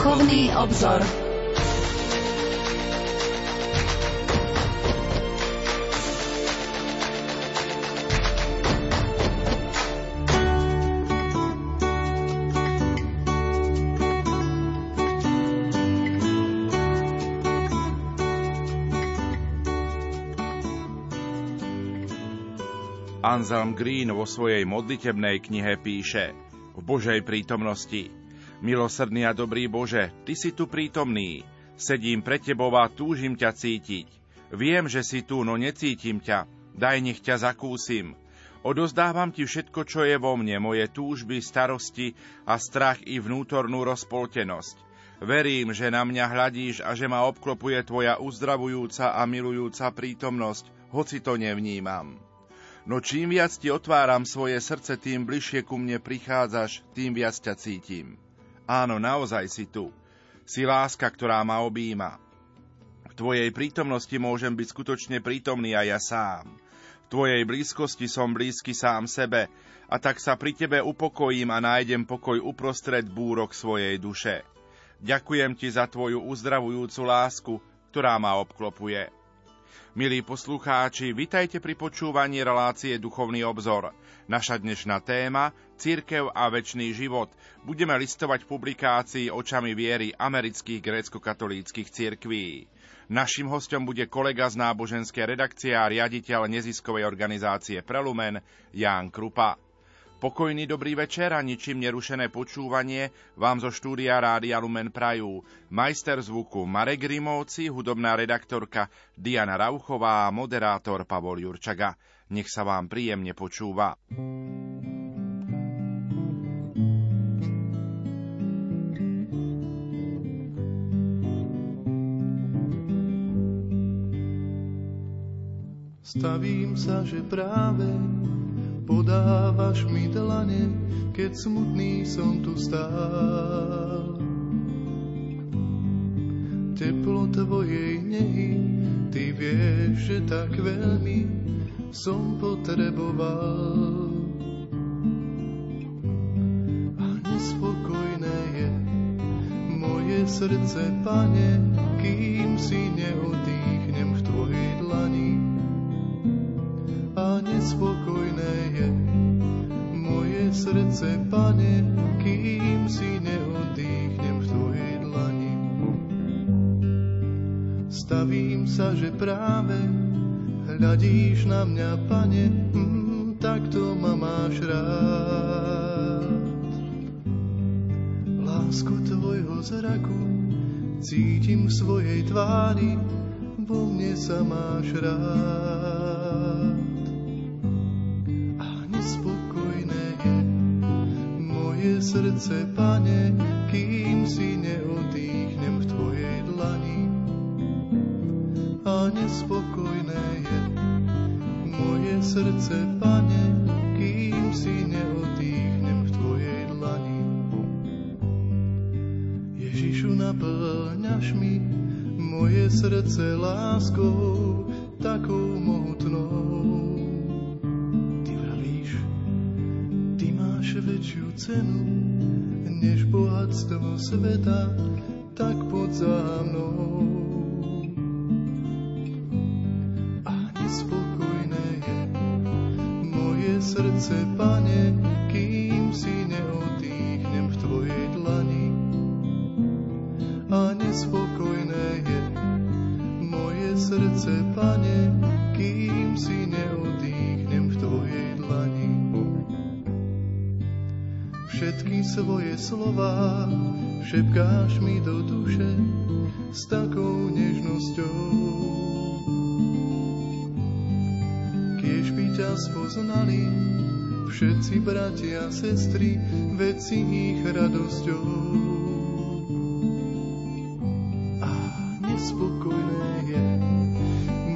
Duchovný obzor. Anselm Green vo svojej modlitebnej knihe píše v Božej prítomnosti. Milosrdný a dobrý Bože, Ty si tu prítomný. Sedím pre Tebou a túžim ťa cítiť. Viem, že si tu, no necítim ťa. Daj, nech ťa zakúsim. Odozdávam Ti všetko, čo je vo mne, moje túžby, starosti a strach i vnútornú rozpoltenosť. Verím, že na mňa hľadíš a že ma obklopuje Tvoja uzdravujúca a milujúca prítomnosť, hoci to nevnímam. No čím viac ti otváram svoje srdce, tým bližšie ku mne prichádzaš, tým viac ťa cítim. Áno, naozaj si tu. Si láska, ktorá ma objíma. V tvojej prítomnosti môžem byť skutočne prítomný aj ja sám. V tvojej blízkosti som blízky sám sebe a tak sa pri tebe upokojím a nájdem pokoj uprostred búrok svojej duše. Ďakujem ti za tvoju uzdravujúcu lásku, ktorá ma obklopuje. Milí poslucháči, vitajte pri počúvaní relácie Duchovný obzor. Naša dnešná téma Církev a väčší život. Budeme listovať publikácii očami viery amerických grécko-katolíckých cirkví. Našim hostom bude kolega z náboženskej redakcie a riaditeľ neziskovej organizácie Prelumen Ján Krupa. Pokojný dobrý večer a ničím nerušené počúvanie vám zo štúdia Rádia Lumen Prajú. Majster zvuku Marek Rimovci, hudobná redaktorka Diana Rauchová a moderátor Pavol Jurčaga. Nech sa vám príjemne počúva. Stavím sa, že práve podávaš mi dlane, keď smutný som tu stál. Teplo tvojej nehy, ty vieš, že tak veľmi som potreboval. A nespokojné je moje srdce, pane, kým si neodýchnem v tvojej dlani. A nespokojné je moje srdce, pane, kým si neodýchnem v tvojej dlani. Stavím sa, že práve hľadíš na mňa, pane, mm, takto ma máš rád. Lásku tvojho zraku cítim v svojej tvári, vo mne sa máš rád. Srdce, pane, kým si neodýchnem v tvojej dlani. A nespokojné je moje srdce, pane, kým si neodýchnem v tvojej dlani. Ježišu, naplňaš mi moje srdce láskou, väčšiu cenu, než bohatstvo sveta, tak pod za mnou. A nespokojné je moje srdce, pane, slova šepkáš mi do duše s takou nežnosťou. Kiež by ťa spoznali všetci bratia a sestry, veci ich radosťou. A nespokojné je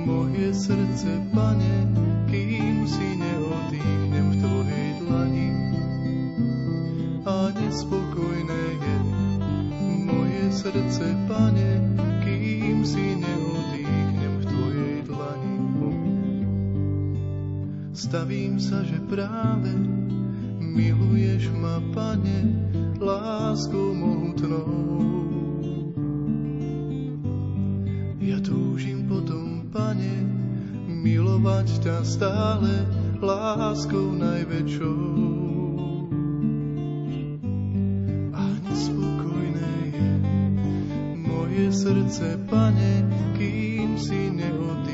moje srdce, pane, sa, že práve miluješ ma, Pane, láskou mohutnou. Ja túžim potom, Pane, milovať ťa stále láskou najväčšou. A nespokojné je moje srdce, Pane, kým si neodíš.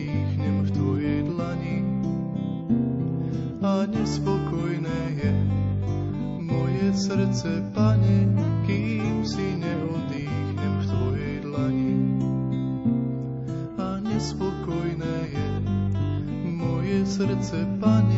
Srdce, Pane, kým si neodýchnem v Tvojej dlani. A nespokojné je moje srdce, Pane,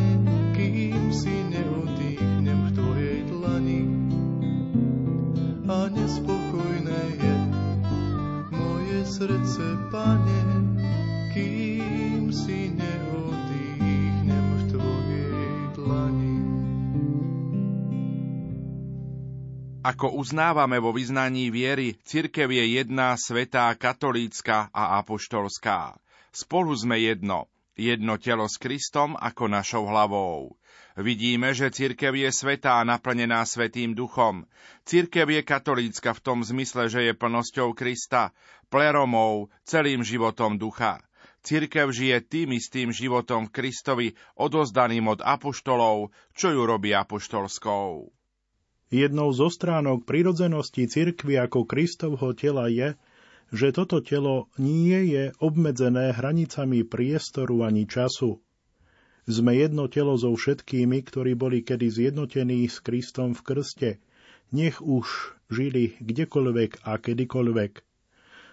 Ako uznávame vo vyznaní viery, cirkev je jedna, svetá, katolícka a apoštolská. Spolu sme jedno, jedno telo s Kristom ako našou hlavou. Vidíme, že cirkev je svetá naplnená Svetým duchom. Cirkev je katolícka v tom zmysle, že je plnosťou Krista, pleromou, celým životom ducha. Cirkev žije tým istým životom v Kristovi, odozdaným od apoštolov, čo ju robí apoštolskou. Jednou zo stránok prirodzenosti cirkvy ako Kristovho tela je, že toto telo nie je obmedzené hranicami priestoru ani času. Sme jedno telo so všetkými, ktorí boli kedy zjednotení s Kristom v krste, nech už žili kdekoľvek a kedykoľvek.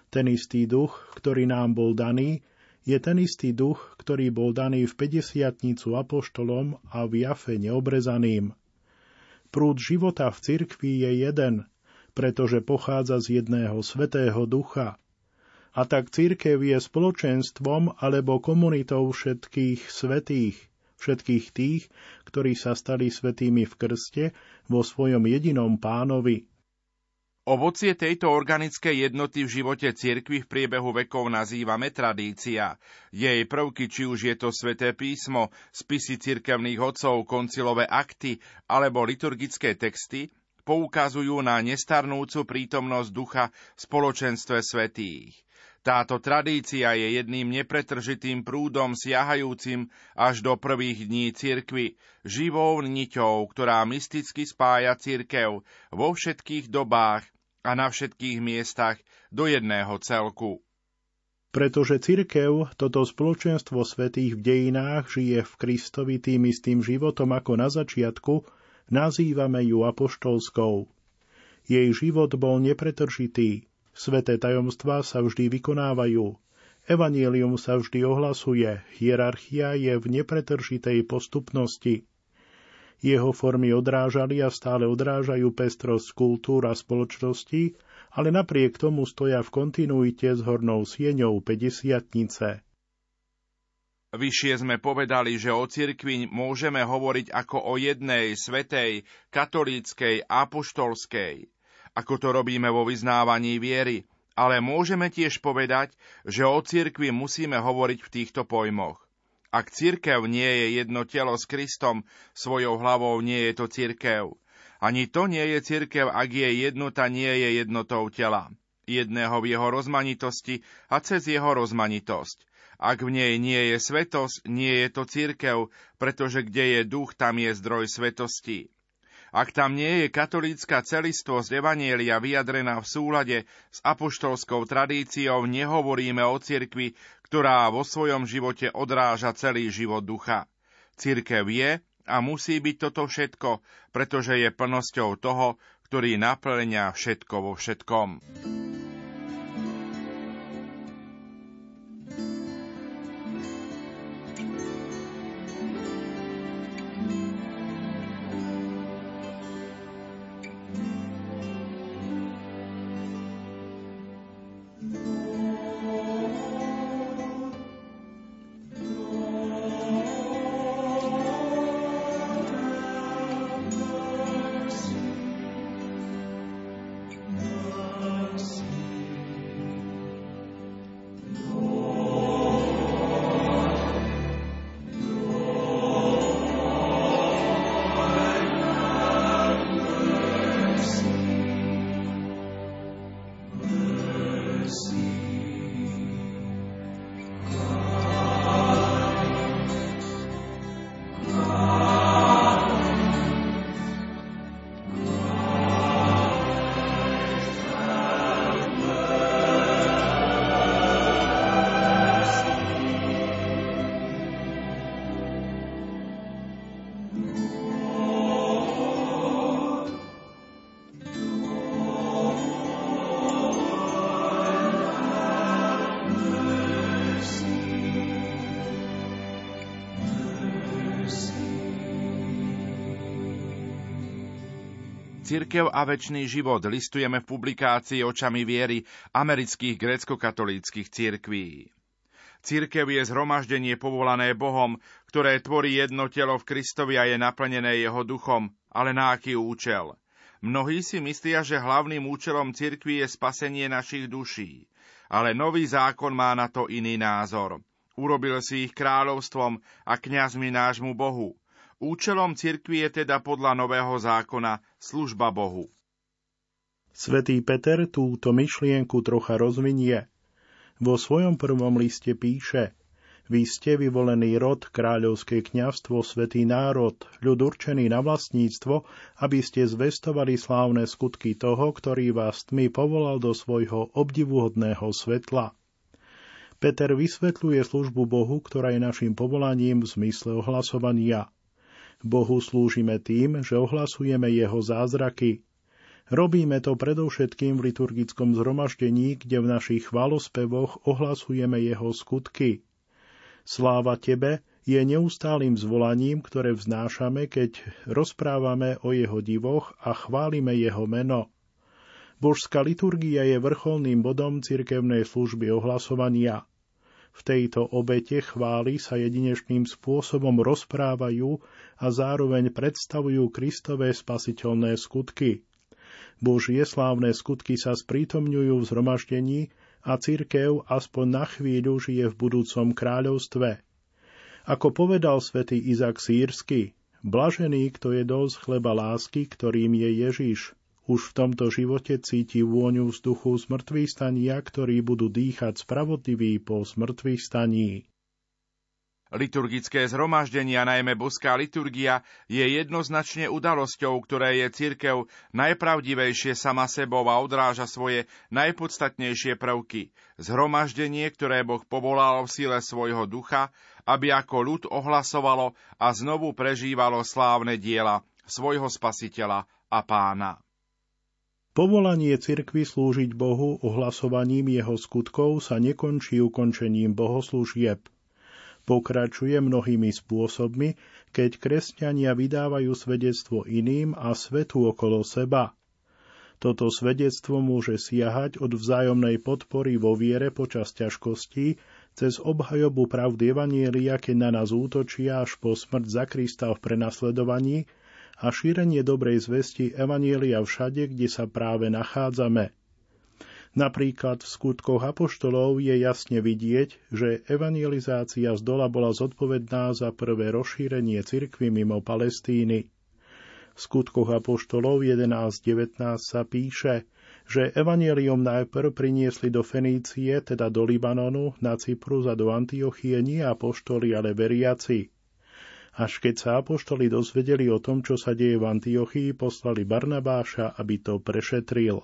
Ten istý duch, ktorý nám bol daný, je ten istý duch, ktorý bol daný v 50 apoštolom a v Jafe neobrezaným. Prúd života v cirkvi je jeden, pretože pochádza z jedného svetého ducha. A tak cirkev je spoločenstvom alebo komunitou všetkých svetých, všetkých tých, ktorí sa stali svetými v krste vo svojom jedinom pánovi. Ovocie tejto organickej jednoty v živote cirkvy v priebehu vekov nazývame tradícia. Jej prvky, či už je to sväté písmo, spisy cirkevných otcov, koncilové akty alebo liturgické texty, poukazujú na nestarnúcu prítomnosť ducha v spoločenstve svetých. Táto tradícia je jedným nepretržitým prúdom siahajúcim až do prvých dní cirkvy, živou niťou, ktorá mysticky spája cirkev vo všetkých dobách a na všetkých miestach do jedného celku. Pretože cirkev, toto spoločenstvo svetých v dejinách, žije v Kristovi tým istým životom ako na začiatku, nazývame ju apoštolskou. Jej život bol nepretržitý, Sveté tajomstvá sa vždy vykonávajú. Evangelium sa vždy ohlasuje, hierarchia je v nepretržitej postupnosti. Jeho formy odrážali a stále odrážajú pestrosť kultúr a spoločnosti, ale napriek tomu stoja v kontinuite s hornou sieňou 50 Vyššie sme povedali, že o cirkvi môžeme hovoriť ako o jednej, svetej, katolíckej, apoštolskej ako to robíme vo vyznávaní viery, ale môžeme tiež povedať, že o cirkvi musíme hovoriť v týchto pojmoch. Ak cirkev nie je jedno telo s Kristom, svojou hlavou nie je to cirkev. Ani to nie je cirkev, ak je jednota nie je jednotou tela. Jedného v jeho rozmanitosti a cez jeho rozmanitosť. Ak v nej nie je svetosť, nie je to cirkev, pretože kde je duch, tam je zdroj svetosti. Ak tam nie je katolícka celistvosť Evanielia vyjadrená v súlade s apoštolskou tradíciou, nehovoríme o cirkvi, ktorá vo svojom živote odráža celý život ducha. Cirkev je a musí byť toto všetko, pretože je plnosťou toho, ktorý naplňa všetko vo všetkom. Cirkev a väčší život listujeme v publikácii Očami viery amerických grécko-katolíckých cirkví. Cirkev je zhromaždenie povolané Bohom, ktoré tvorí jedno telo v Kristovi a je naplnené jeho duchom, ale na aký účel? Mnohí si myslia, že hlavným účelom cirkvi je spasenie našich duší. Ale nový zákon má na to iný názor. Urobil si ich kráľovstvom a kňazmi nášmu Bohu. Účelom cirkvi je teda podľa nového zákona služba Bohu. Svetý Peter túto myšlienku trocha rozvinie. Vo svojom prvom liste píše Vy ste vyvolený rod, kráľovské kňazstvo, svetý národ, ľud určený na vlastníctvo, aby ste zvestovali slávne skutky toho, ktorý vás tmy povolal do svojho obdivuhodného svetla. Peter vysvetľuje službu Bohu, ktorá je našim povolaním v zmysle ohlasovania – Bohu slúžime tým, že ohlasujeme Jeho zázraky. Robíme to predovšetkým v liturgickom zhromaždení, kde v našich chválospevoch ohlasujeme Jeho skutky. Sláva Tebe je neustálým zvolaním, ktoré vznášame, keď rozprávame o Jeho divoch a chválime Jeho meno. Božská liturgia je vrcholným bodom cirkevnej služby ohlasovania – v tejto obete chvály sa jedinečným spôsobom rozprávajú a zároveň predstavujú Kristové spasiteľné skutky. Božie slávne skutky sa sprítomňujú v zhromaždení a cirkev aspoň na chvíľu žije v budúcom kráľovstve. Ako povedal svätý Izak Sírsky, blažený, kto je dosť chleba lásky, ktorým je Ježiš – už v tomto živote cíti vôňu vzduchu zmrtvých stania, ktorí budú dýchať spravodliví po zmrtvých staní. Liturgické zhromaždenia, najmä boská liturgia, je jednoznačne udalosťou, ktoré je cirkev najpravdivejšie sama sebou a odráža svoje najpodstatnejšie prvky. Zhromaždenie, ktoré Boh povolal v sile svojho ducha, aby ako ľud ohlasovalo a znovu prežívalo slávne diela svojho spasiteľa a pána. Povolanie cirkvy slúžiť Bohu ohlasovaním jeho skutkov sa nekončí ukončením bohoslúžieb. Pokračuje mnohými spôsobmi, keď kresťania vydávajú svedectvo iným a svetu okolo seba. Toto svedectvo môže siahať od vzájomnej podpory vo viere počas ťažkostí, cez obhajobu pravdy Evanielia, keď na nás útočia až po smrť za Krista v prenasledovaní, a šírenie dobrej zvesti Evanielia všade, kde sa práve nachádzame. Napríklad v skutkoch apoštolov je jasne vidieť, že evangelizácia z dola bola zodpovedná za prvé rozšírenie cirkvy mimo Palestíny. V skutkoch apoštolov 11.19 sa píše, že evanielium najprv priniesli do Fenície, teda do Libanonu, na Cyprus a do Antiochie nie apoštoli, ale veriaci. Až keď sa apoštoli dozvedeli o tom, čo sa deje v Antiochii, poslali Barnabáša, aby to prešetril.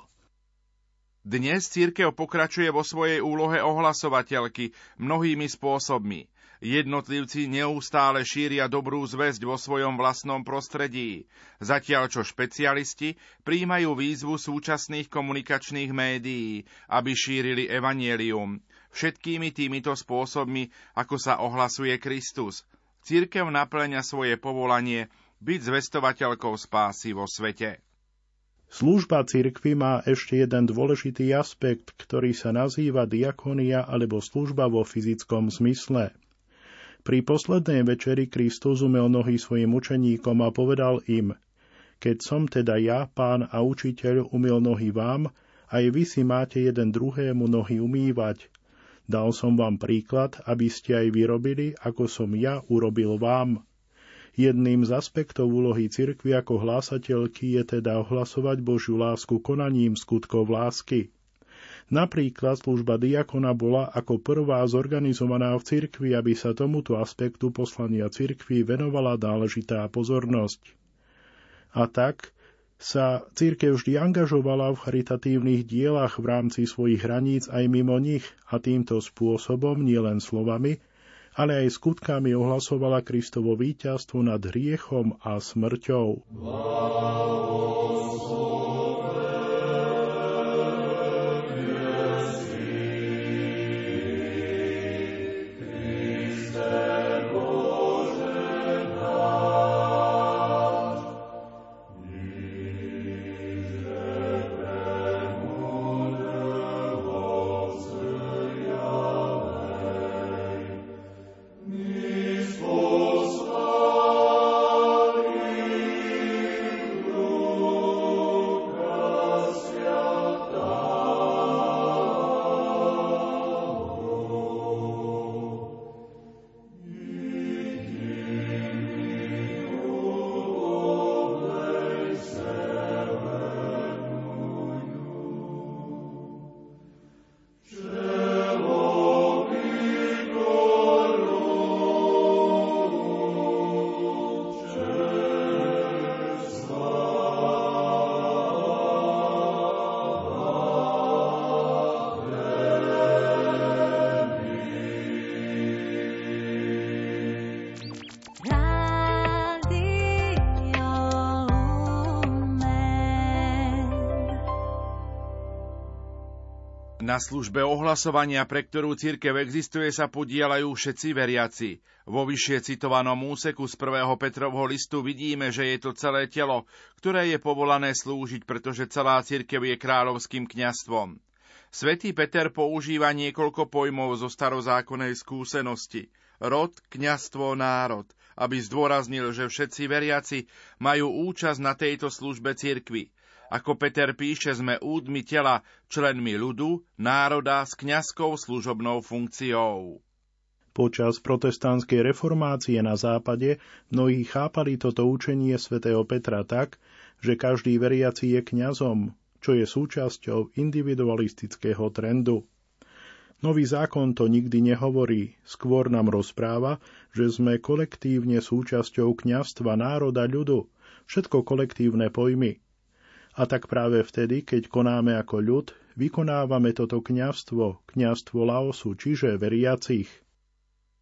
Dnes církev pokračuje vo svojej úlohe ohlasovateľky mnohými spôsobmi. Jednotlivci neustále šíria dobrú zväzť vo svojom vlastnom prostredí, zatiaľ čo špecialisti príjmajú výzvu súčasných komunikačných médií, aby šírili evanielium. Všetkými týmito spôsobmi, ako sa ohlasuje Kristus – Církev naplňa svoje povolanie byť zvestovateľkou spásy vo svete. Služba cirkvy má ešte jeden dôležitý aspekt, ktorý sa nazýva diakonia alebo služba vo fyzickom zmysle. Pri poslednej večeri Kristus umel nohy svojim učeníkom a povedal im, keď som teda ja, pán a učiteľ, umil nohy vám, aj vy si máte jeden druhému nohy umývať. Dal som vám príklad, aby ste aj vyrobili, ako som ja urobil vám. Jedným z aspektov úlohy cirkvi ako hlásateľky je teda ohlasovať Božiu lásku konaním skutkov lásky. Napríklad služba diakona bola ako prvá zorganizovaná v cirkvi, aby sa tomuto aspektu poslania cirkvi venovala náležitá pozornosť. A tak, sa církev vždy angažovala v charitatívnych dielach v rámci svojich hraníc aj mimo nich a týmto spôsobom nielen slovami, ale aj skutkami ohlasovala Kristovo víťazstvo nad hriechom a smrťou. Na službe ohlasovania, pre ktorú církev existuje, sa podielajú všetci veriaci. Vo vyššie citovanom úseku z 1. Petrovho listu vidíme, že je to celé telo, ktoré je povolané slúžiť, pretože celá církev je kráľovským kňastvom. Svetý Peter používa niekoľko pojmov zo starozákonnej skúsenosti. Rod, kňastvo, národ, aby zdôraznil, že všetci veriaci majú účasť na tejto službe cirkvi. Ako Peter píše, sme údmi tela, členmi ľudu, národa s kňazskou služobnou funkciou. Počas protestantskej reformácie na západe mnohí chápali toto učenie svätého Petra tak, že každý veriaci je kňazom, čo je súčasťou individualistického trendu. Nový zákon to nikdy nehovorí, skôr nám rozpráva, že sme kolektívne súčasťou kňastva národa ľudu, všetko kolektívne pojmy – a tak práve vtedy, keď konáme ako ľud, vykonávame toto kňastvo, kňastvo Laosu, čiže veriacich.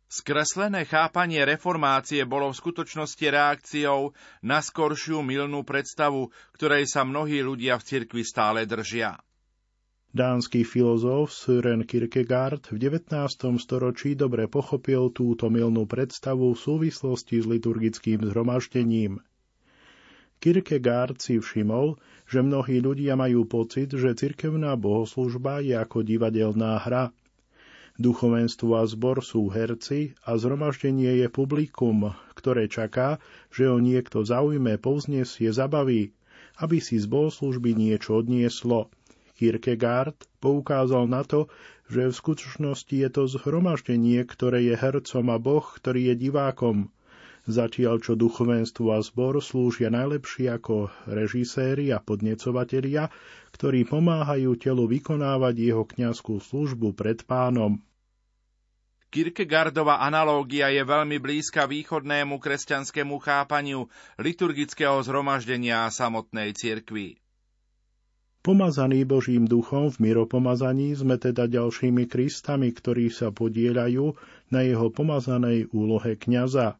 Skreslené chápanie reformácie bolo v skutočnosti reakciou na skoršiu milnú predstavu, ktorej sa mnohí ľudia v cirkvi stále držia. Dánsky filozof Søren Kierkegaard v 19. storočí dobre pochopil túto milnú predstavu v súvislosti s liturgickým zhromaždením. Kierkegaard si všimol, že mnohí ľudia majú pocit, že cirkevná bohoslužba je ako divadelná hra. Duchovenstvo a zbor sú herci a zhromaždenie je publikum, ktoré čaká, že ho niekto zaujme, povznesie, zabaví, aby si z bohoslužby niečo odnieslo. Kierkegaard poukázal na to, že v skutočnosti je to zhromaždenie, ktoré je hercom a Boh, ktorý je divákom – zatiaľ čo duchovenstvo a zbor slúžia najlepšie ako režiséri a podnecovatelia, ktorí pomáhajú telu vykonávať jeho kňazskú službu pred pánom. Kierkegaardova analógia je veľmi blízka východnému kresťanskému chápaniu liturgického zhromaždenia a samotnej cirkvi. Pomazaní Božím duchom v miropomazaní sme teda ďalšími Kristami, ktorí sa podielajú na jeho pomazanej úlohe kňaza.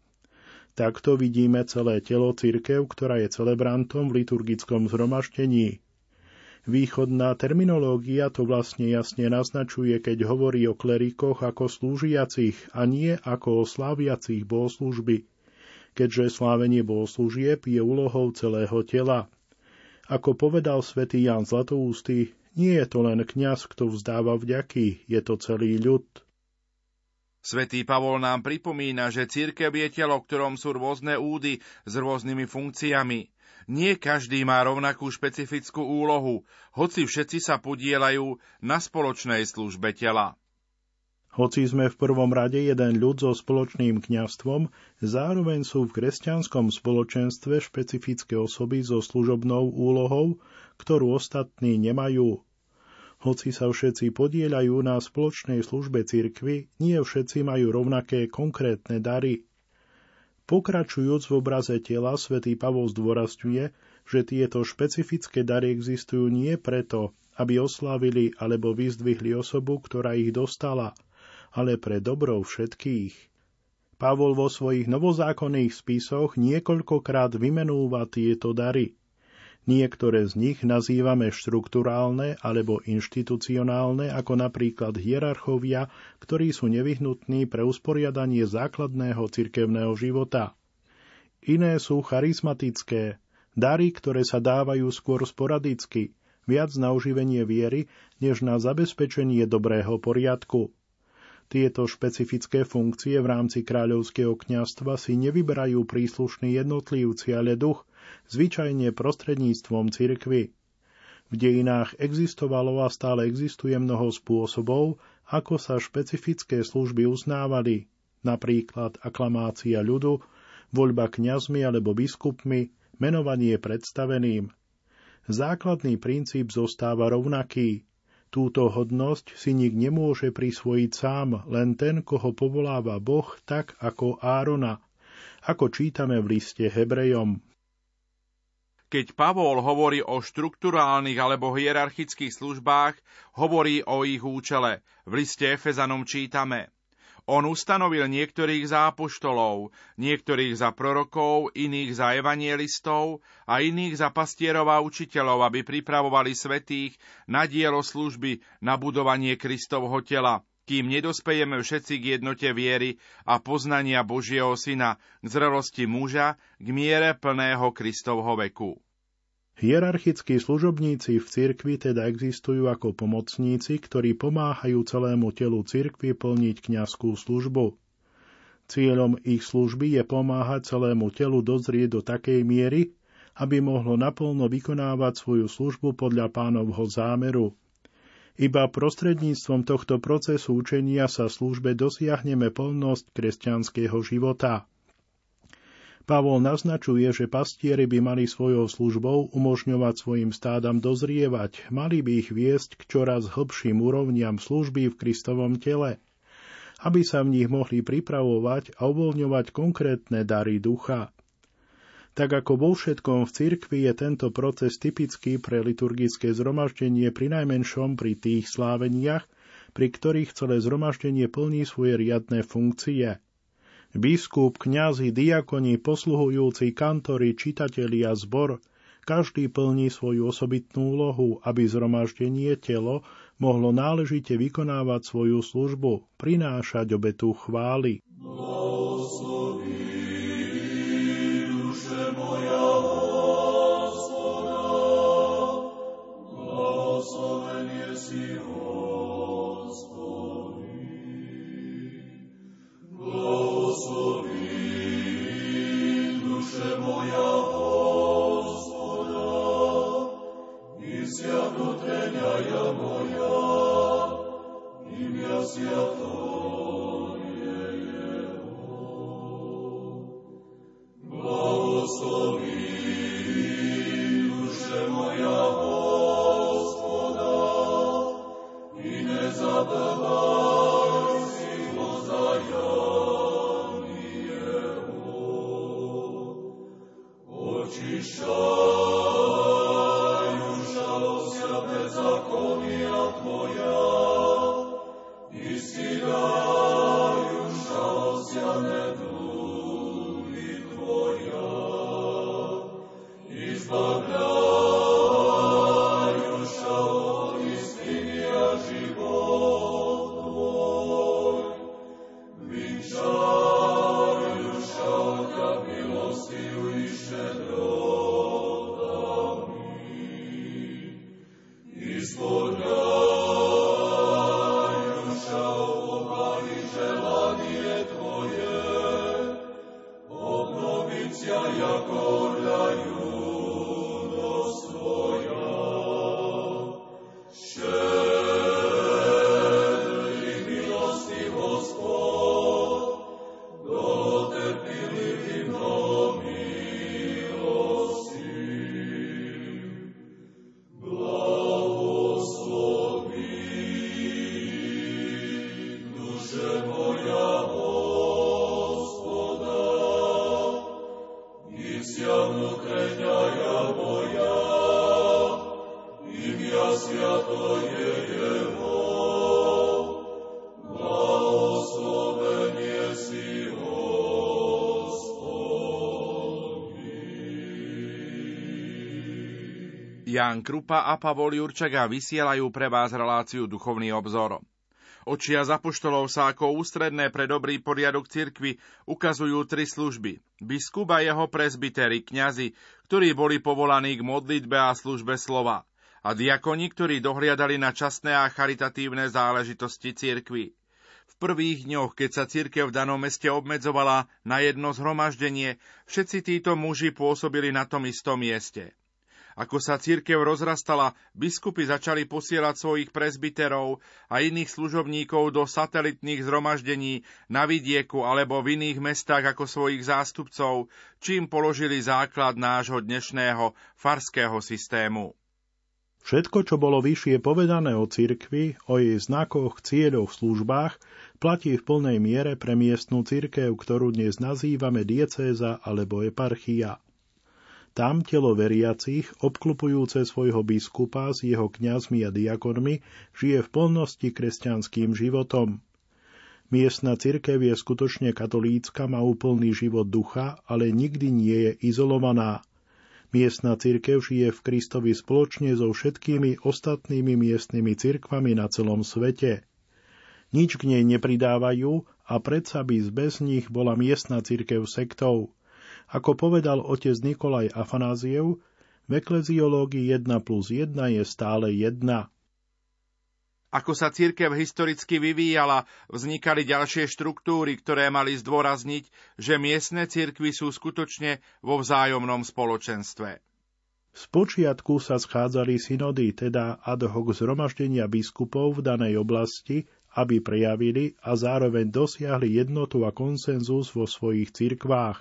Takto vidíme celé telo cirkev, ktorá je celebrantom v liturgickom zhromaždení. Východná terminológia to vlastne jasne naznačuje, keď hovorí o klerikoch ako slúžiacich a nie ako o sláviacich bohoslužby, keďže slávenie bohoslúžieb je úlohou celého tela. Ako povedal svätý Jan Zlatoústy, nie je to len kňaz, kto vzdáva vďaky, je to celý ľud. Svetý Pavol nám pripomína, že církev je telo, ktorom sú rôzne údy s rôznymi funkciami. Nie každý má rovnakú špecifickú úlohu, hoci všetci sa podielajú na spoločnej službe tela. Hoci sme v prvom rade jeden ľud so spoločným kňastvom, zároveň sú v kresťanskom spoločenstve špecifické osoby so služobnou úlohou, ktorú ostatní nemajú. Hoci sa všetci podieľajú na spoločnej službe cirkvy, nie všetci majú rovnaké konkrétne dary. Pokračujúc v obraze tela, svätý Pavol zdôrazňuje, že tieto špecifické dary existujú nie preto, aby oslávili alebo vyzdvihli osobu, ktorá ich dostala, ale pre dobrou všetkých. Pavol vo svojich novozákonných spisoch niekoľkokrát vymenúva tieto dary – Niektoré z nich nazývame štrukturálne alebo inštitucionálne, ako napríklad hierarchovia, ktorí sú nevyhnutní pre usporiadanie základného cirkevného života. Iné sú charizmatické, dary, ktoré sa dávajú skôr sporadicky, viac na oživenie viery, než na zabezpečenie dobrého poriadku. Tieto špecifické funkcie v rámci kráľovského kňastva si nevyberajú príslušní jednotlivci, ale duch, zvyčajne prostredníctvom cirkvy. V dejinách existovalo a stále existuje mnoho spôsobov, ako sa špecifické služby uznávali, napríklad aklamácia ľudu, voľba kňazmi alebo biskupmi, menovanie predstaveným. Základný princíp zostáva rovnaký. Túto hodnosť si nik nemôže prisvojiť sám, len ten, koho povoláva Boh, tak ako Árona, ako čítame v liste Hebrejom. Keď Pavol hovorí o štrukturálnych alebo hierarchických službách, hovorí o ich účele. V liste Efezanom čítame On ustanovil niektorých za apoštolov, niektorých za prorokov, iných za evangelistov a iných za pastierov a učiteľov, aby pripravovali svetých na dielo služby, na budovanie Kristovho tela, kým nedospejeme všetci k jednote viery a poznania Božieho Syna, k zrelosti muža, k miere plného Kristovho veku. Hierarchickí služobníci v cirkvi teda existujú ako pomocníci, ktorí pomáhajú celému telu cirkvi plniť kňazskú službu. Cieľom ich služby je pomáhať celému telu dozrieť do takej miery, aby mohlo naplno vykonávať svoju službu podľa pánovho zámeru. Iba prostredníctvom tohto procesu učenia sa službe dosiahneme plnosť kresťanského života. Pavol naznačuje, že pastieri by mali svojou službou umožňovať svojim stádam dozrievať, mali by ich viesť k čoraz hlbším úrovniam služby v Kristovom tele, aby sa v nich mohli pripravovať a uvoľňovať konkrétne dary ducha. Tak ako vo všetkom v cirkvi je tento proces typický pre liturgické zhromaždenie pri najmenšom pri tých sláveniach, pri ktorých celé zhromaždenie plní svoje riadne funkcie – Biskup, kňazi, diakoni, posluhujúci, kantori, čitatelia, zbor, každý plní svoju osobitnú úlohu, aby zhromaždenie telo mohlo náležite vykonávať svoju službu, prinášať obetu chvály. Sviatotenja moja, imia Sviato. Slow Jan Krupa a Pavol Jurčaga vysielajú pre vás reláciu Duchovný obzor. Očia zapoštolov sa ako ústredné pre dobrý poriadok cirkvy ukazujú tri služby. Biskup jeho presbytery, kňazi, ktorí boli povolaní k modlitbe a službe slova. A diakoni, ktorí dohliadali na časné a charitatívne záležitosti cirkvy. V prvých dňoch, keď sa cirkev v danom meste obmedzovala na jedno zhromaždenie, všetci títo muži pôsobili na tom istom mieste. Ako sa církev rozrastala, biskupy začali posielať svojich prezbiterov a iných služobníkov do satelitných zhromaždení na vidieku alebo v iných mestách ako svojich zástupcov, čím položili základ nášho dnešného farského systému. Všetko, čo bolo vyššie povedané o cirkvi, o jej znakoch, cieľoch, službách, platí v plnej miere pre miestnú cirkev, ktorú dnes nazývame diecéza alebo eparchia. Tam telo veriacich, obklupujúce svojho biskupa s jeho kňazmi a diakonmi, žije v plnosti kresťanským životom. Miestna cirkev je skutočne katolícka, má úplný život ducha, ale nikdy nie je izolovaná. Miestna cirkev žije v Kristovi spoločne so všetkými ostatnými miestnymi cirkvami na celom svete. Nič k nej nepridávajú a predsa by bez nich bola miestna cirkev sektou. Ako povedal otec Nikolaj Afanáziev, v ekleziológii 1 plus 1 je stále 1. Ako sa církev historicky vyvíjala, vznikali ďalšie štruktúry, ktoré mali zdôrazniť, že miestne cirkvy sú skutočne vo vzájomnom spoločenstve. Spočiatku sa schádzali synody, teda ad hoc zhromaždenia biskupov v danej oblasti, aby prejavili a zároveň dosiahli jednotu a konsenzus vo svojich cirkvách.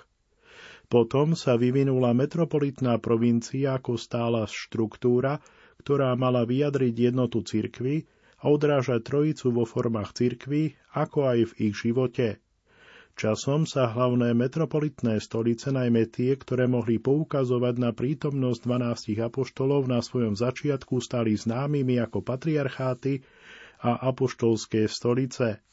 Potom sa vyvinula metropolitná provincia ako stála štruktúra, ktorá mala vyjadriť jednotu cirkvy a odrážať trojicu vo formách cirkvy, ako aj v ich živote. Časom sa hlavné metropolitné stolice, najmä tie, ktoré mohli poukazovať na prítomnosť 12 apoštolov na svojom začiatku, stali známymi ako patriarcháty a apoštolské stolice.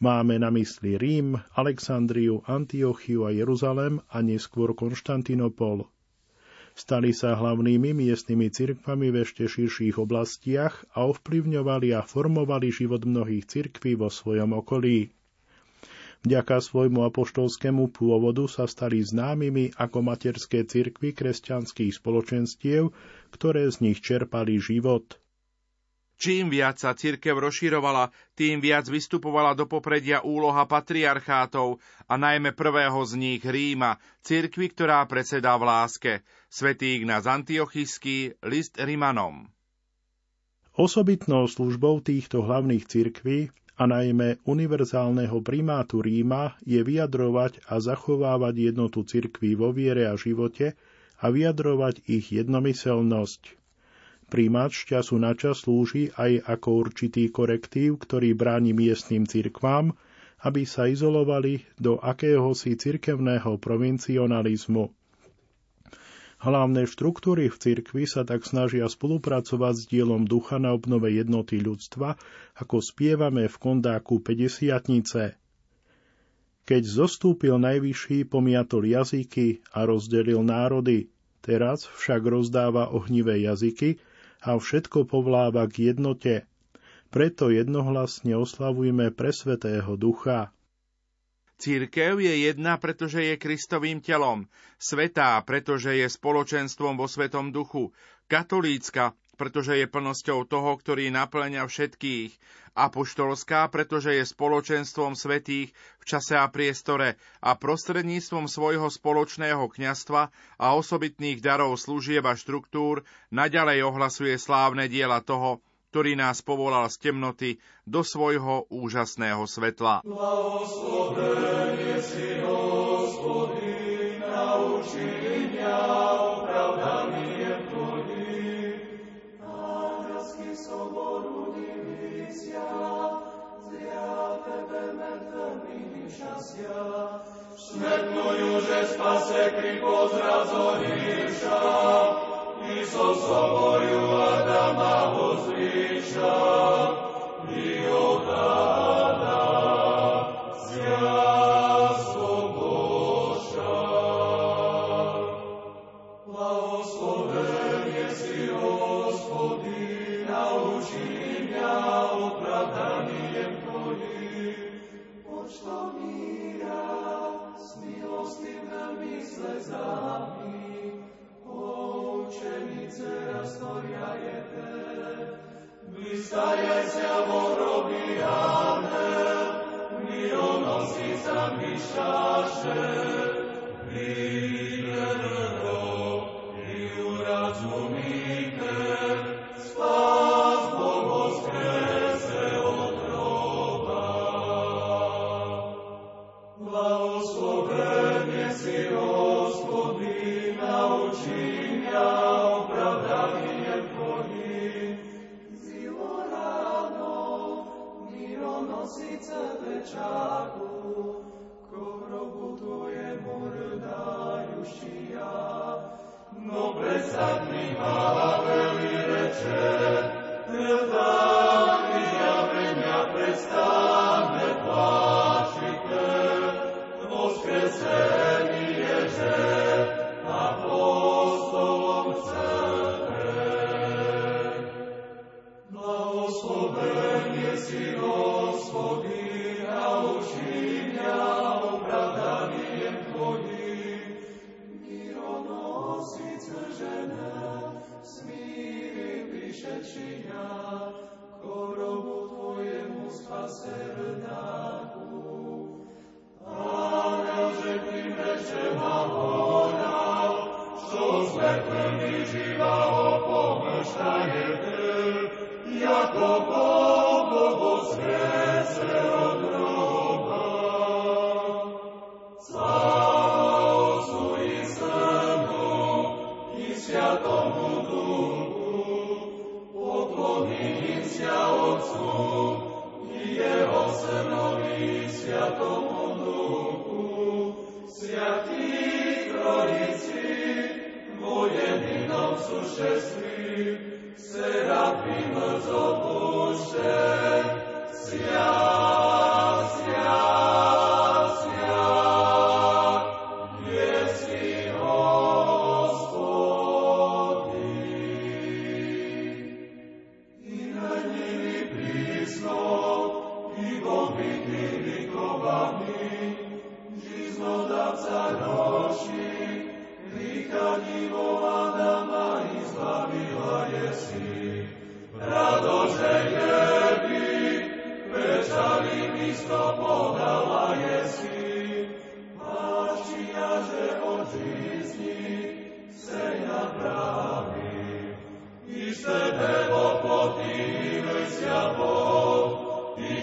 Máme na mysli Rím, Alexandriu, Antiochiu a Jeruzalem a neskôr Konštantinopol. Stali sa hlavnými miestnymi cirkvami v ešte širších oblastiach a ovplyvňovali a formovali život mnohých cirkví vo svojom okolí. Vďaka svojmu apoštolskému pôvodu sa stali známymi ako materské cirkvy kresťanských spoločenstiev, ktoré z nich čerpali život. Čím viac sa cirkev rozširovala, tým viac vystupovala do popredia úloha patriarchátov a najmä prvého z nich Ríma, cirkvi, ktorá predsedá v láske, svätý Ignác Antiochísky, list Rimanom. Osobitnou službou týchto hlavných cirkví a najmä univerzálneho primátu Ríma je vyjadrovať a zachovávať jednotu cirkví vo viere a živote a vyjadrovať ich jednomyselnosť. Príjmač času na čas slúži aj ako určitý korektív, ktorý bráni miestnym cirkvám, aby sa izolovali do akéhosi cirkevného provincionalizmu. Hlavné štruktúry v cirkvi sa tak snažia spolupracovať s dielom ducha na obnove jednoty ľudstva, ako spievame v kondáku 50 Keď zostúpil najvyšší, pomiatol jazyky a rozdelil národy. Teraz však rozdáva ohnivé jazyky, a všetko povláva k jednote. Preto jednohlasne oslavujme presvetého ducha. Církev je jedna, pretože je Kristovým telom, svetá, pretože je spoločenstvom vo Svetom duchu, katolícka, pretože je plnosťou toho, ktorý naplňa všetkých, apoštolská, pretože je spoločenstvom svetých v čase a priestore a prostredníctvom svojho spoločného kňastva a osobitných darov služieb a štruktúr naďalej ohlasuje slávne diela toho, ktorý nás povolal z temnoty do svojho úžasného svetla. Si, Hospodin, naučí mňa Smetnujú, že spase kripo zrazorivša, Iso soboju Adama uzviša, i odada Christus, Herr,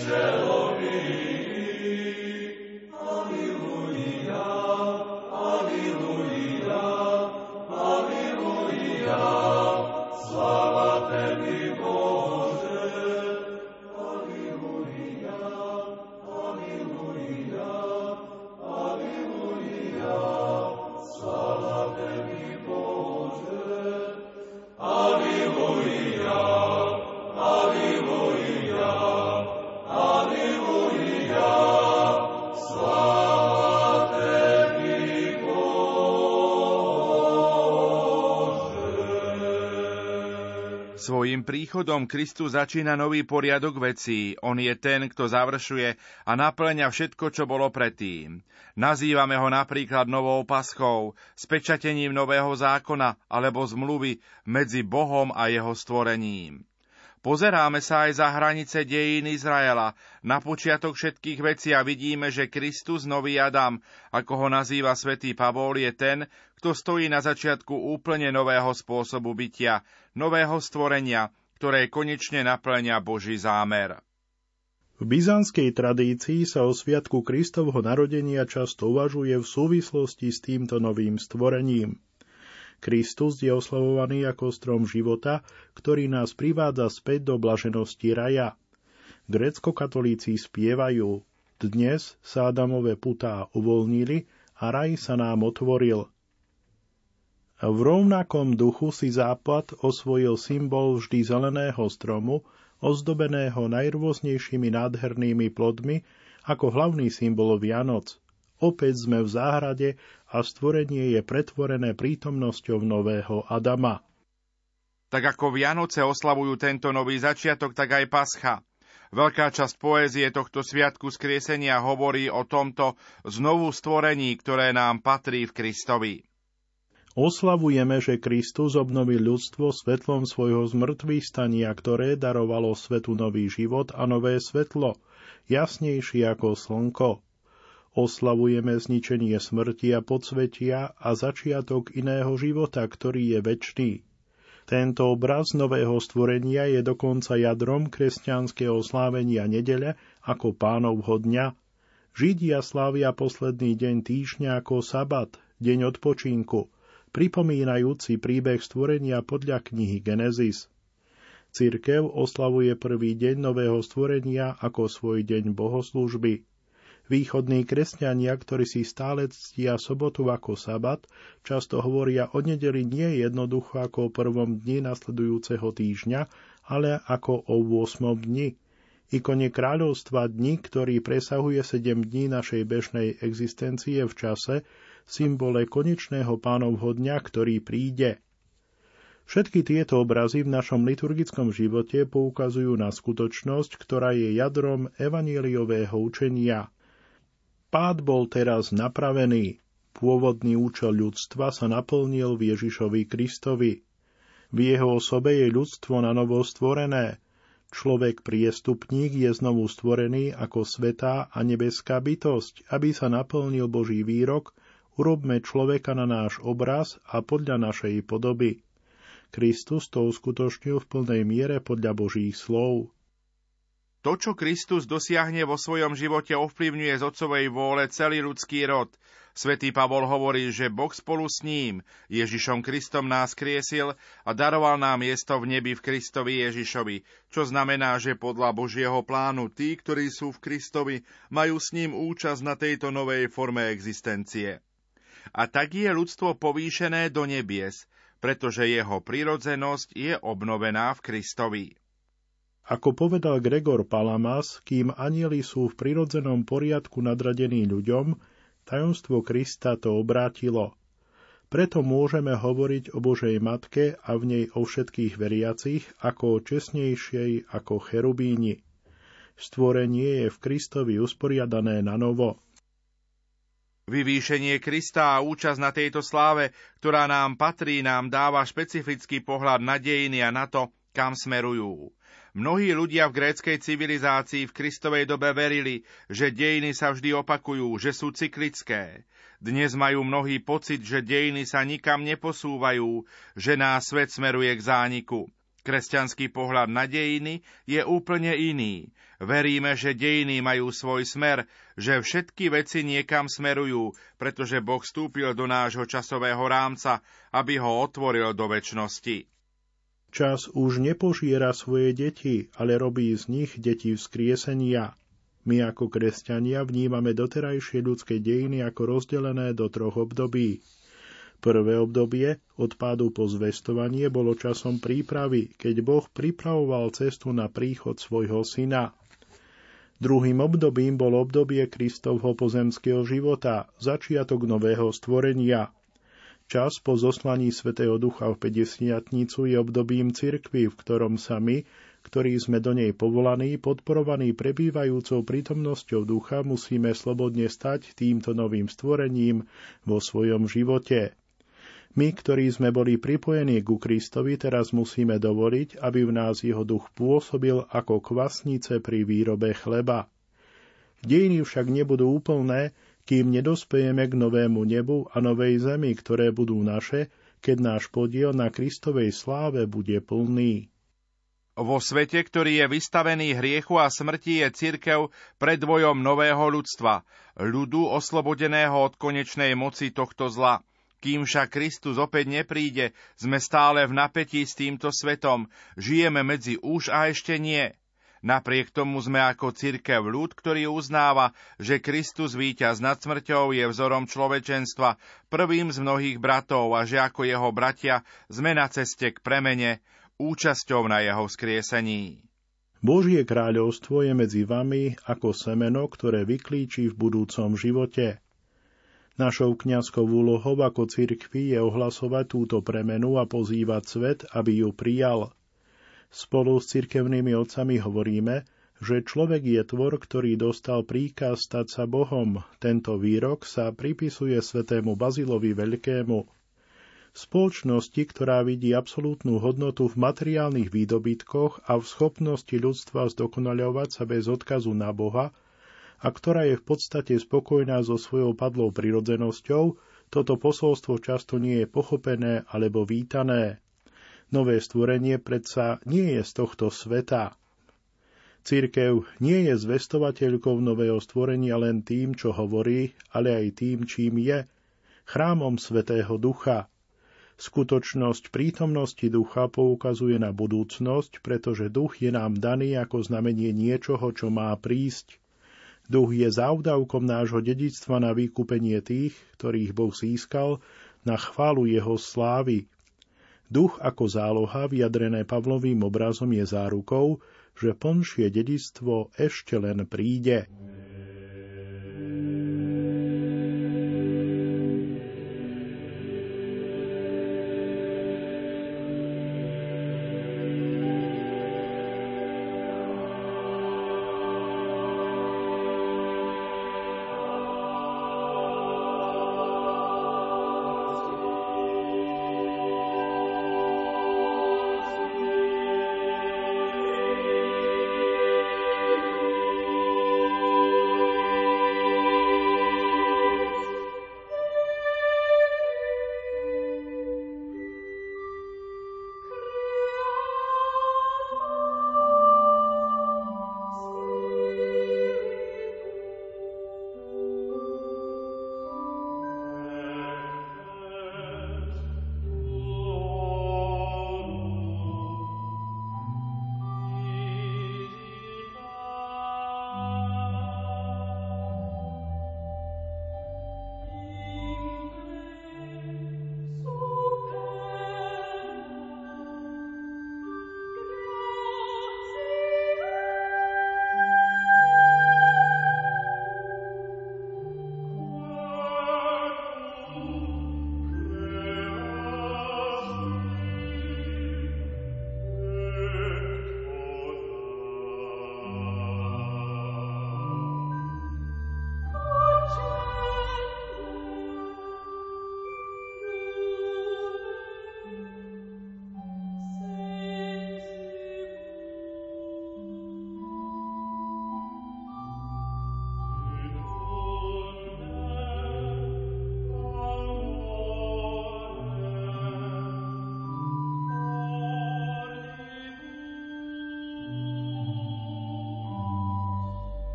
Svojim príchodom Kristus začína nový poriadok vecí. On je ten, kto završuje a naplňa všetko, čo bolo predtým. Nazývame ho napríklad novou paschou, spečatením nového zákona alebo zmluvy medzi Bohom a jeho stvorením. Pozeráme sa aj za hranice dejín Izraela, na počiatok všetkých vecí a vidíme, že Kristus, nový Adam, ako ho nazýva svätý Pavol, je ten, kto stojí na začiatku úplne nového spôsobu bytia, nového stvorenia, ktoré konečne naplňa Boží zámer. V byzantskej tradícii sa o sviatku Kristovho narodenia často uvažuje v súvislosti s týmto novým stvorením. Kristus je oslavovaný ako strom života, ktorý nás privádza späť do blaženosti raja. Grécko-katolíci spievajú Dnes sa Adamové putá uvoľnili a raj sa nám otvoril. V rovnakom duchu si Západ osvojil symbol vždy zeleného stromu, ozdobeného najrôznejšími nádhernými plodmi, ako hlavný symbol Vianoc. Opäť sme v záhrade a stvorenie je pretvorené prítomnosťou nového Adama. Tak ako Vianoce oslavujú tento nový začiatok, tak aj Pascha. Veľká časť poézie tohto sviatku skriesenia hovorí o tomto znovu stvorení, ktoré nám patrí v Kristovi. Oslavujeme, že Kristus obnovil ľudstvo svetlom svojho zmrtvých stania, ktoré darovalo svetu nový život a nové svetlo, jasnejšie ako slnko. Oslavujeme zničenie smrti a podsvetia a začiatok iného života, ktorý je väčší. Tento obraz nového stvorenia je dokonca jadrom kresťanského slávenia nedele ako pánovho dňa. Židia slávia posledný deň týždňa ako sabat, deň odpočinku, pripomínajúci príbeh stvorenia podľa knihy Genesis. Cirkev oslavuje prvý deň nového stvorenia ako svoj deň bohoslúžby. Východní kresťania, ktorí si stále ctia sobotu ako sabat, často hovoria o nedeli nie jednoducho ako o prvom dni nasledujúceho týždňa, ale ako o 8. dni. Ikone kráľovstva dni, ktorý presahuje 7 dní našej bežnej existencie v čase, symbole konečného pánovho dňa, ktorý príde. Všetky tieto obrazy v našom liturgickom živote poukazujú na skutočnosť, ktorá je jadrom evanieliového učenia – Pád bol teraz napravený. Pôvodný účel ľudstva sa naplnil v Ježišovi Kristovi. V jeho osobe je ľudstvo na novo stvorené. Človek priestupník je znovu stvorený ako svetá a nebeská bytosť, aby sa naplnil Boží výrok Urobme človeka na náš obraz a podľa našej podoby. Kristus to uskutočnil v plnej miere podľa Božích slov. To, čo Kristus dosiahne vo svojom živote, ovplyvňuje z otcovej vôle celý ľudský rod. Svetý Pavol hovorí, že Boh spolu s ním, Ježišom Kristom nás kriesil a daroval nám miesto v nebi v Kristovi Ježišovi, čo znamená, že podľa Božieho plánu tí, ktorí sú v Kristovi, majú s ním účasť na tejto novej forme existencie. A tak je ľudstvo povýšené do nebies, pretože jeho prirodzenosť je obnovená v Kristovi. Ako povedal Gregor Palamas, kým anieli sú v prirodzenom poriadku nadradení ľuďom, tajomstvo Krista to obrátilo. Preto môžeme hovoriť o Božej Matke a v nej o všetkých veriacich ako o čestnejšej ako cherubíni. Stvorenie je v Kristovi usporiadané na novo. Vyvýšenie Krista a účasť na tejto sláve, ktorá nám patrí, nám dáva špecifický pohľad na dejiny a na to, kam smerujú. Mnohí ľudia v gréckej civilizácii v Kristovej dobe verili, že dejiny sa vždy opakujú, že sú cyklické. Dnes majú mnohý pocit, že dejiny sa nikam neposúvajú, že nás svet smeruje k zániku. Kresťanský pohľad na dejiny je úplne iný. Veríme, že dejiny majú svoj smer, že všetky veci niekam smerujú, pretože Boh vstúpil do nášho časového rámca, aby ho otvoril do väčšnosti. Čas už nepožiera svoje deti, ale robí z nich deti vzkriesenia. My ako kresťania vnímame doterajšie ľudské dejiny ako rozdelené do troch období. Prvé obdobie, od po zvestovanie, bolo časom prípravy, keď Boh pripravoval cestu na príchod svojho syna. Druhým obdobím bol obdobie Kristovho pozemského života, začiatok nového stvorenia – Čas po zoslaní Svetého Ducha v 50 je obdobím cirkvy, v ktorom sa my, ktorí sme do nej povolaní, podporovaní prebývajúcou prítomnosťou ducha, musíme slobodne stať týmto novým stvorením vo svojom živote. My, ktorí sme boli pripojení ku Kristovi, teraz musíme dovoliť, aby v nás jeho duch pôsobil ako kvasnice pri výrobe chleba. Dejiny však nebudú úplné, kým nedospejeme k novému nebu a novej zemi, ktoré budú naše, keď náš podiel na Kristovej sláve bude plný. Vo svete, ktorý je vystavený hriechu a smrti, je cirkev predvojom nového ľudstva, ľudu oslobodeného od konečnej moci tohto zla. Kým však Kristus opäť nepríde, sme stále v napätí s týmto svetom, žijeme medzi už a ešte nie. Napriek tomu sme ako církev ľud, ktorý uznáva, že Kristus víťaz nad smrťou je vzorom človečenstva, prvým z mnohých bratov a že ako jeho bratia sme na ceste k premene, účasťou na jeho skriesení. Božie kráľovstvo je medzi vami ako semeno, ktoré vyklíči v budúcom živote. Našou kňazkou úlohou ako cirkvi je ohlasovať túto premenu a pozývať svet, aby ju prijal – Spolu s cirkevnými otcami hovoríme, že človek je tvor, ktorý dostal príkaz stať sa Bohom. Tento výrok sa pripisuje svetému Bazilovi Veľkému. Spoločnosti, ktorá vidí absolútnu hodnotu v materiálnych výdobytkoch a v schopnosti ľudstva zdokonaľovať sa bez odkazu na Boha, a ktorá je v podstate spokojná so svojou padlou prirodzenosťou, toto posolstvo často nie je pochopené alebo vítané. Nové stvorenie predsa nie je z tohto sveta. Církev nie je zvestovateľkou nového stvorenia len tým, čo hovorí, ale aj tým, čím je, chrámom Svetého Ducha. Skutočnosť prítomnosti ducha poukazuje na budúcnosť, pretože duch je nám daný ako znamenie niečoho, čo má prísť. Duch je závdavkom nášho dedictva na vykúpenie tých, ktorých Boh získal, na chválu jeho slávy. Duch ako záloha vyjadrené Pavlovým obrazom je zárukou, že plnšie dedictvo ešte len príde.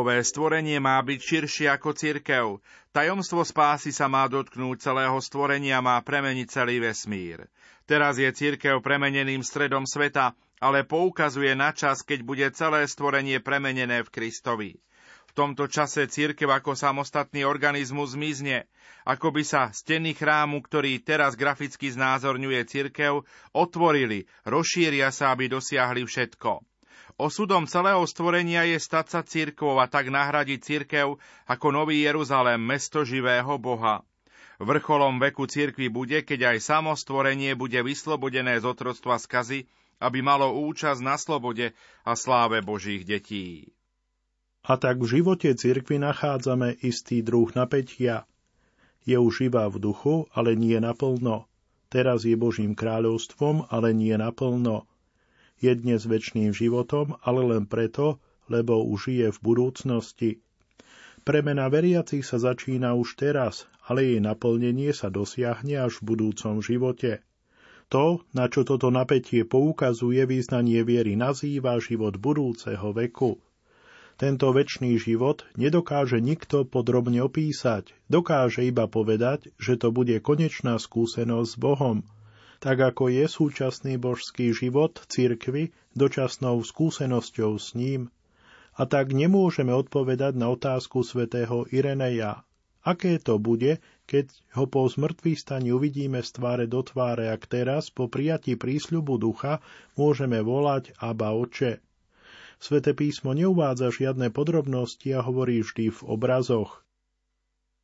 Nové stvorenie má byť širšie ako cirkev. Tajomstvo spásy sa má dotknúť celého stvorenia, má premeniť celý vesmír. Teraz je cirkev premeneným stredom sveta, ale poukazuje na čas, keď bude celé stvorenie premenené v Kristovi. V tomto čase cirkev ako samostatný organizmus zmizne, ako by sa steny chrámu, ktorý teraz graficky znázorňuje cirkev, otvorili, rozšíria sa, aby dosiahli všetko. Osudom celého stvorenia je stať sa církvou a tak nahradiť církev ako Nový Jeruzalém, mesto živého Boha. Vrcholom veku církvy bude, keď aj samo stvorenie bude vyslobodené z otroctva skazy, aby malo účasť na slobode a sláve Božích detí. A tak v živote cirkvy nachádzame istý druh napätia. Je už živá v duchu, ale nie naplno. Teraz je Božím kráľovstvom, ale nie naplno je dnes väčšným životom, ale len preto, lebo už je v budúcnosti. Premena veriacich sa začína už teraz, ale jej naplnenie sa dosiahne až v budúcom živote. To, na čo toto napätie poukazuje, význanie viery nazýva život budúceho veku. Tento väčší život nedokáže nikto podrobne opísať, dokáže iba povedať, že to bude konečná skúsenosť s Bohom – tak ako je súčasný božský život cirkvy dočasnou skúsenosťou s ním. A tak nemôžeme odpovedať na otázku svätého Ireneja. Aké to bude, keď ho po zmrtvých staní uvidíme z tváre do tváre, ak teraz po prijatí prísľubu ducha môžeme volať Aba Oče. Svete písmo neuvádza žiadne podrobnosti a hovorí vždy v obrazoch.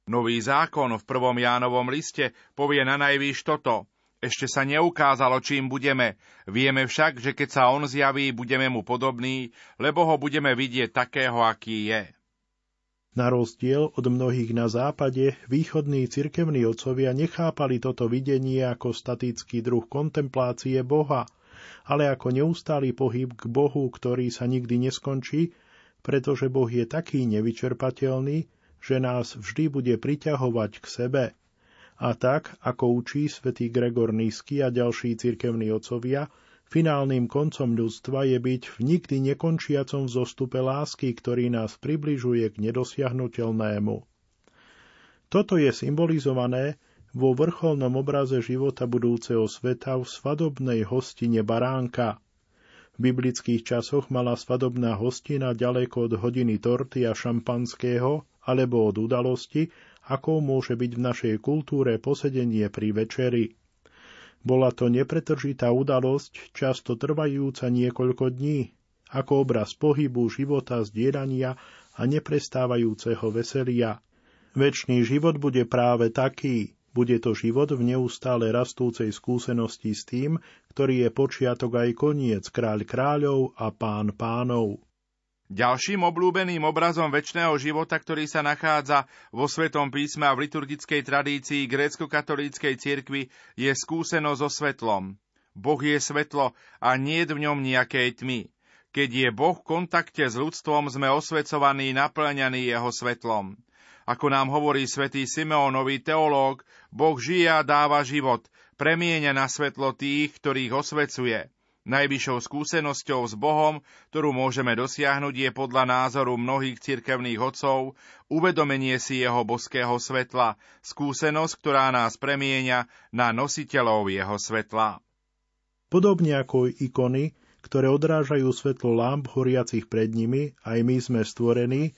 Nový zákon v prvom Jánovom liste povie na najvýš toto – ešte sa neukázalo, čím budeme. Vieme však, že keď sa on zjaví, budeme mu podobný, lebo ho budeme vidieť takého, aký je. Na rozdiel od mnohých na západe, východní cirkevní otcovia nechápali toto videnie ako statický druh kontemplácie Boha, ale ako neustály pohyb k Bohu, ktorý sa nikdy neskončí, pretože Boh je taký nevyčerpateľný, že nás vždy bude priťahovať k sebe. A tak, ako učí svätý Gregor Nízky a ďalší cirkevní otcovia, finálnym koncom ľudstva je byť v nikdy nekončiacom zostupe lásky, ktorý nás približuje k nedosiahnutelnému. Toto je symbolizované vo vrcholnom obraze života budúceho sveta v svadobnej hostine baránka. V biblických časoch mala svadobná hostina ďaleko od hodiny torty a šampanského alebo od udalosti, akou môže byť v našej kultúre posedenie pri večeri. Bola to nepretržitá udalosť, často trvajúca niekoľko dní, ako obraz pohybu, života, zdieľania a neprestávajúceho veselia. Večný život bude práve taký, bude to život v neustále rastúcej skúsenosti s tým, ktorý je počiatok aj koniec, kráľ kráľov a pán pánov. Ďalším obľúbeným obrazom väčšného života, ktorý sa nachádza vo Svetom písme a v liturgickej tradícii grécko-katolíckej cirkvi, je skúsenosť so svetlom. Boh je svetlo a nie je v ňom nejakej tmy. Keď je Boh v kontakte s ľudstvom, sme osvecovaní, naplňaní jeho svetlom. Ako nám hovorí svätý Simeonový teológ, Boh žije a dáva život, premieňa na svetlo tých, ktorých osvecuje. Najvyššou skúsenosťou s Bohom, ktorú môžeme dosiahnuť, je podľa názoru mnohých cirkevných otcov uvedomenie si jeho boského svetla, skúsenosť, ktorá nás premieňa na nositeľov jeho svetla. Podobne ako ikony, ktoré odrážajú svetlo lamp horiacich pred nimi, aj my sme stvorení,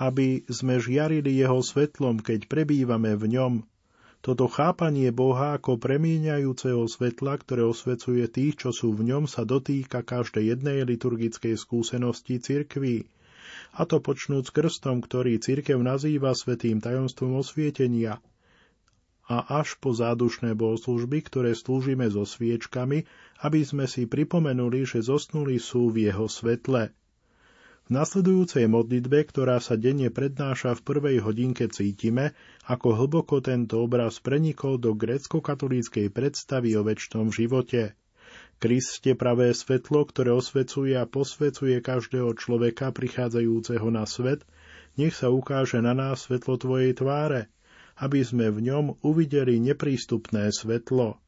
aby sme žiarili jeho svetlom, keď prebývame v ňom, toto chápanie Boha ako premieňajúceho svetla, ktoré osvecuje tých, čo sú v ňom, sa dotýka každej jednej liturgickej skúsenosti cirkví. A to počnúť s krstom, ktorý cirkev nazýva svetým tajomstvom osvietenia. A až po zádušné bohoslužby, ktoré slúžime so sviečkami, aby sme si pripomenuli, že zosnuli sú v jeho svetle. V nasledujúcej modlitbe, ktorá sa denne prednáša v prvej hodinke, cítime, ako hlboko tento obraz prenikol do grécko-katolíckej predstavy o väčšnom živote. Kriste pravé svetlo, ktoré osvecuje a posvecuje každého človeka prichádzajúceho na svet, nech sa ukáže na nás svetlo Tvojej tváre, aby sme v ňom uvideli neprístupné svetlo.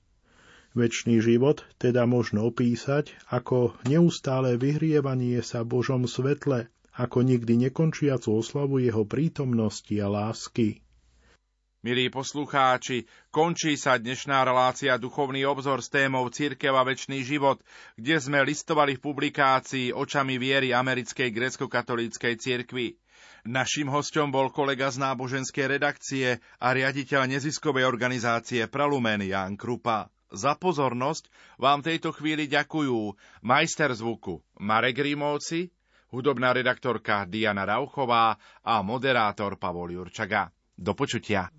Večný život teda možno opísať ako neustále vyhrievanie sa Božom svetle, ako nikdy nekončiacu oslavu jeho prítomnosti a lásky. Milí poslucháči, končí sa dnešná relácia Duchovný obzor s témou Církev a väčší život, kde sme listovali v publikácii Očami viery americkej grecko-katolíckej cirkvi. Naším hostom bol kolega z náboženskej redakcie a riaditeľ neziskovej organizácie Pralumen Jan Krupa. Za pozornosť vám tejto chvíli ďakujú majster zvuku Marek Rímovci, hudobná redaktorka Diana Rauchová a moderátor Pavol Jurčaga. Do počutia.